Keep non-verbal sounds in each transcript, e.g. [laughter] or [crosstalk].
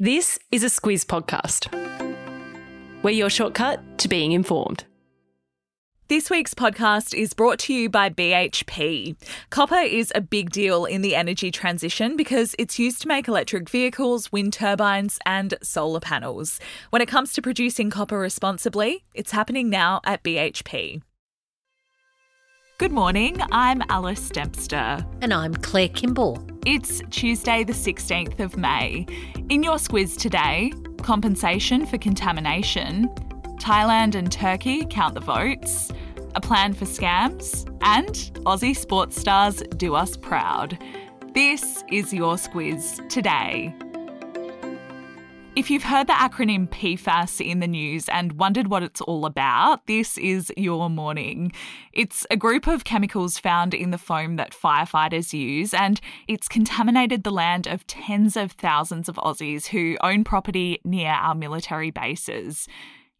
This is a Squiz podcast. We're your shortcut to being informed. This week's podcast is brought to you by BHP. Copper is a big deal in the energy transition because it's used to make electric vehicles, wind turbines, and solar panels. When it comes to producing copper responsibly, it's happening now at BHP. Good morning, I'm Alice Dempster. And I'm Claire Kimball. It's Tuesday, the 16th of May. In your squiz today, compensation for contamination, Thailand and Turkey count the votes, a plan for scams, and Aussie sports stars do us proud. This is your squiz today. If you've heard the acronym PFAS in the news and wondered what it's all about, this is your morning. It's a group of chemicals found in the foam that firefighters use, and it's contaminated the land of tens of thousands of Aussies who own property near our military bases.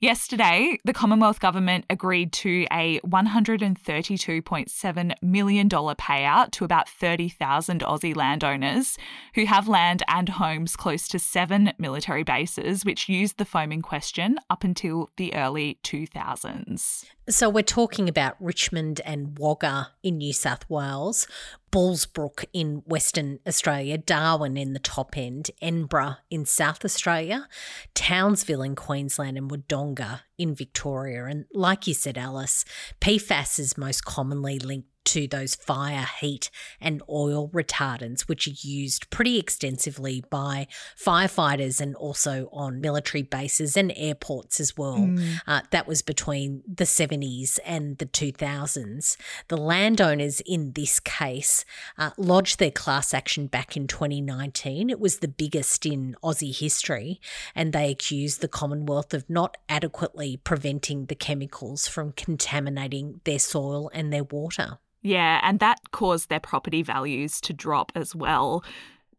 Yesterday, the Commonwealth Government agreed to a $132.7 million payout to about 30,000 Aussie landowners who have land and homes close to seven military bases, which used the foam in question up until the early 2000s. So we're talking about Richmond and Wagga in New South Wales, Bullsbrook in Western Australia, Darwin in the top end, Edinburgh in South Australia, Townsville in Queensland, and Wodonga in Victoria. And like you said, Alice, PFAS is most commonly linked to those fire, heat, and oil retardants, which are used pretty extensively by firefighters and also on military bases and airports as well. Mm. Uh, that was between the 70s and the 2000s. The landowners in this case uh, lodged their class action back in 2019. It was the biggest in Aussie history, and they accused the Commonwealth of not adequately preventing the chemicals from contaminating their soil and their water. Yeah, and that caused their property values to drop as well.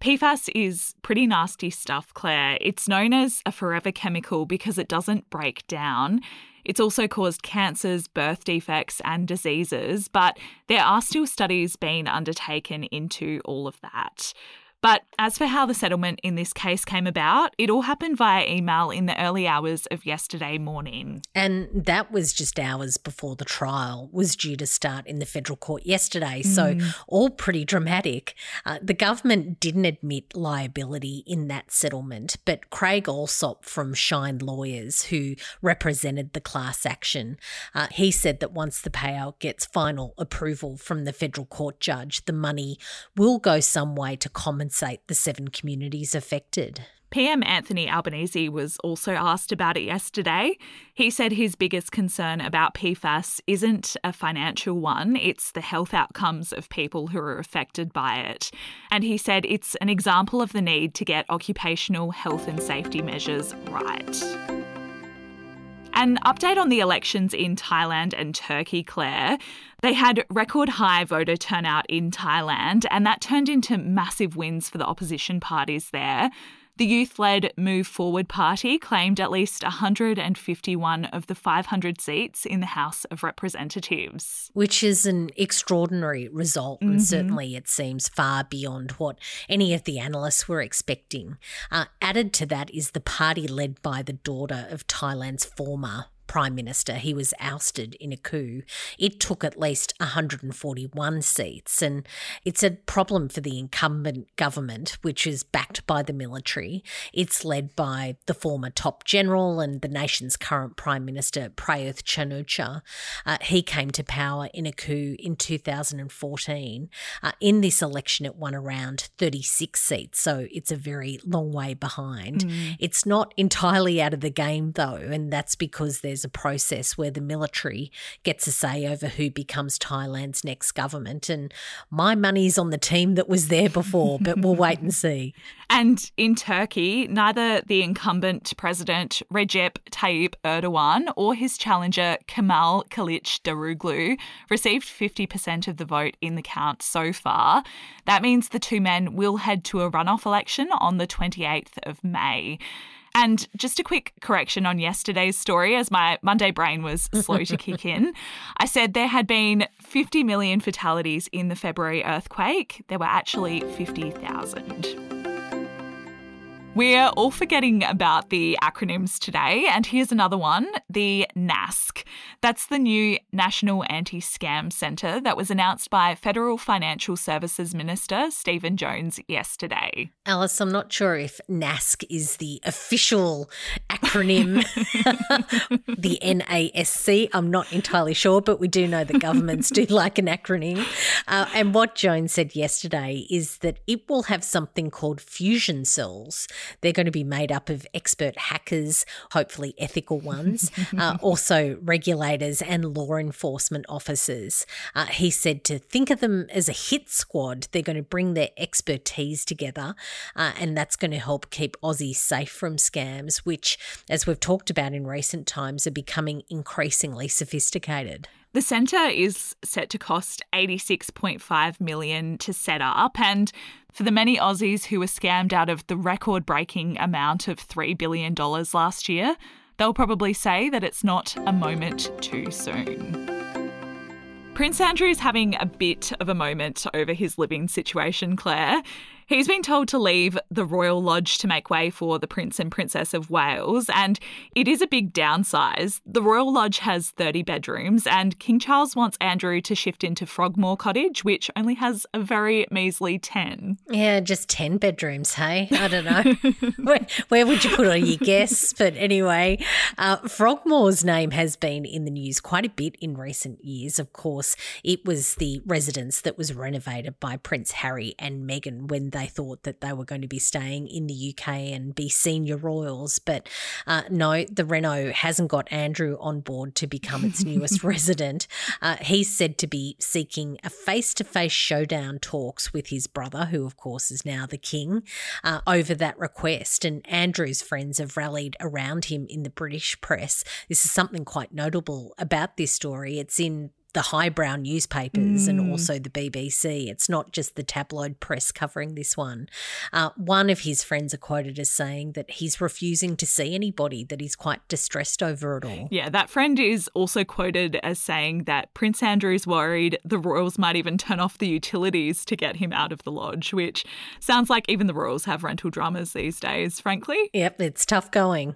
PFAS is pretty nasty stuff, Claire. It's known as a forever chemical because it doesn't break down. It's also caused cancers, birth defects, and diseases, but there are still studies being undertaken into all of that. But as for how the settlement in this case came about, it all happened via email in the early hours of yesterday morning. And that was just hours before the trial was due to start in the federal court yesterday. So, mm. all pretty dramatic. Uh, the government didn't admit liability in that settlement, but Craig Allsopp from Shine Lawyers, who represented the class action, uh, he said that once the payout gets final approval from the federal court judge, the money will go some way to compensate compensate the seven communities affected. PM Anthony Albanese was also asked about it yesterday. He said his biggest concern about PFAS isn't a financial one, it's the health outcomes of people who are affected by it. And he said it's an example of the need to get occupational health and safety measures right. An update on the elections in Thailand and Turkey, Claire. They had record high voter turnout in Thailand, and that turned into massive wins for the opposition parties there. The youth led Move Forward Party claimed at least 151 of the 500 seats in the House of Representatives. Which is an extraordinary result, and mm-hmm. certainly it seems far beyond what any of the analysts were expecting. Uh, added to that is the party led by the daughter of Thailand's former prime minister. He was ousted in a coup. It took at least 141 seats, and it's a problem for the incumbent government, which is backed by the military. It's led by the former top general and the nation's current prime minister, Prayuth Chan-o-cha. Uh, he came to power in a coup in 2014. Uh, in this election, it won around 36 seats, so it's a very long way behind. Mm. It's not entirely out of the game, though, and that's because there's there's a process where the military gets a say over who becomes Thailand's next government. And my money's on the team that was there before, but we'll [laughs] wait and see. And in Turkey, neither the incumbent president Recep Tayyip Erdogan or his challenger Kemal Kılıçdaroğlu received 50% of the vote in the count so far. That means the two men will head to a runoff election on the 28th of May. And just a quick correction on yesterday's story, as my Monday brain was slow to kick in. I said there had been 50 million fatalities in the February earthquake. There were actually 50,000. We're all forgetting about the acronyms today, and here's another one the NASC. That's the new National Anti Scam Centre that was announced by Federal Financial Services Minister Stephen Jones yesterday. Alice, I'm not sure if NASC is the official acronym, [laughs] the NASC. I'm not entirely sure, but we do know that governments do like an acronym. Uh, and what Jones said yesterday is that it will have something called fusion cells. They're going to be made up of expert hackers, hopefully ethical ones, [laughs] uh, also regulators and law enforcement officers. Uh, he said to think of them as a hit squad. They're going to bring their expertise together, uh, and that's going to help keep Aussies safe from scams, which, as we've talked about in recent times, are becoming increasingly sophisticated. The centre is set to cost 86.5 million to set up and for the many Aussies who were scammed out of the record-breaking amount of 3 billion dollars last year, they'll probably say that it's not a moment too soon. Prince Andrew's having a bit of a moment over his living situation, Claire. He's been told to leave the Royal Lodge to make way for the Prince and Princess of Wales, and it is a big downsize. The Royal Lodge has 30 bedrooms, and King Charles wants Andrew to shift into Frogmore Cottage, which only has a very measly 10. Yeah, just 10 bedrooms, hey? I don't know. [laughs] where, where, would you put all your guests? But anyway, uh, Frogmore's name has been in the news quite a bit in recent years. Of course, it was the residence that was renovated by Prince Harry and Meghan when they they thought that they were going to be staying in the UK and be senior royals. But uh, no, the Reno hasn't got Andrew on board to become its newest [laughs] resident. Uh, he's said to be seeking a face to face showdown talks with his brother, who, of course, is now the king, uh, over that request. And Andrew's friends have rallied around him in the British press. This is something quite notable about this story. It's in the highbrow newspapers mm. and also the BBC. It's not just the tabloid press covering this one. Uh, one of his friends are quoted as saying that he's refusing to see anybody, that he's quite distressed over it all. Yeah, that friend is also quoted as saying that Prince Andrew's worried the royals might even turn off the utilities to get him out of the lodge, which sounds like even the royals have rental dramas these days, frankly. Yep, it's tough going.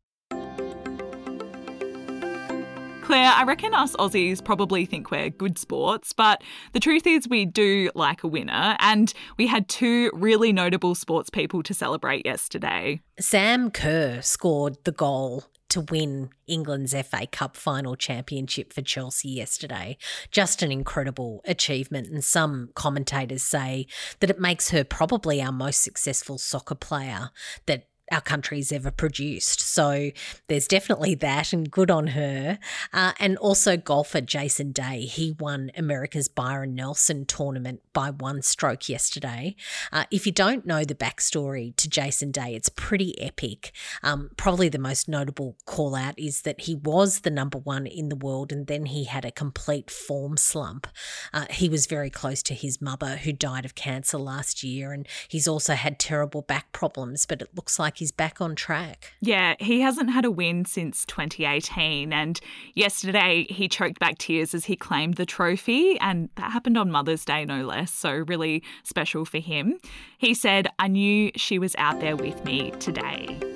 Claire, I reckon us Aussies probably think we're good sports, but the truth is we do like a winner, and we had two really notable sports people to celebrate yesterday. Sam Kerr scored the goal to win England's FA Cup final championship for Chelsea yesterday. Just an incredible achievement. And some commentators say that it makes her probably our most successful soccer player, that our country's ever produced. So there's definitely that, and good on her. Uh, and also golfer Jason Day. He won America's Byron Nelson tournament by one stroke yesterday. Uh, if you don't know the backstory to Jason Day, it's pretty epic. Um, probably the most notable call out is that he was the number one in the world and then he had a complete form slump. Uh, he was very close to his mother, who died of cancer last year, and he's also had terrible back problems, but it looks like he's back on track. Yeah, he hasn't had a win since 2018. And yesterday he choked back tears as he claimed the trophy. And that happened on Mother's Day, no less. So, really special for him. He said, I knew she was out there with me today.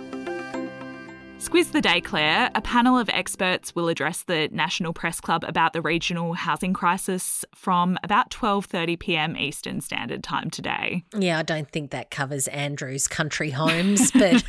Squiz the Day, Claire. A panel of experts will address the National Press Club about the regional housing crisis from about 12:30 p.m. Eastern Standard Time today. Yeah, I don't think that covers Andrew's country homes, but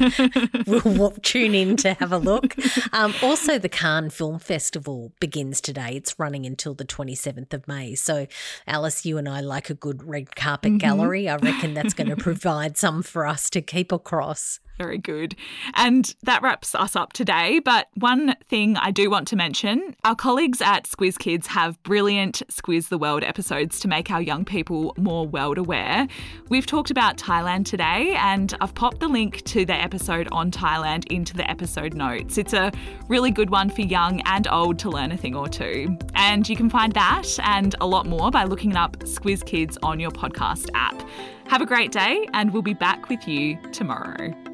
[laughs] we'll tune in to have a look. Um, also, the Cannes Film Festival begins today. It's running until the 27th of May. So, Alice, you and I like a good red carpet mm-hmm. gallery. I reckon that's going to provide some for us to keep across. Very good. And that wraps us up today. But one thing I do want to mention our colleagues at Squiz Kids have brilliant Squiz the World episodes to make our young people more world aware. We've talked about Thailand today, and I've popped the link to the episode on Thailand into the episode notes. It's a really good one for young and old to learn a thing or two. And you can find that and a lot more by looking up Squiz Kids on your podcast app. Have a great day, and we'll be back with you tomorrow.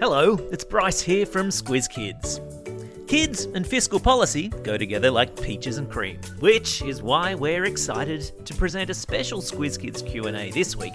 Hello, it's Bryce here from Squiz Kids. Kids and fiscal policy go together like peaches and cream, which is why we're excited to present a special Squiz Kids Q&A this week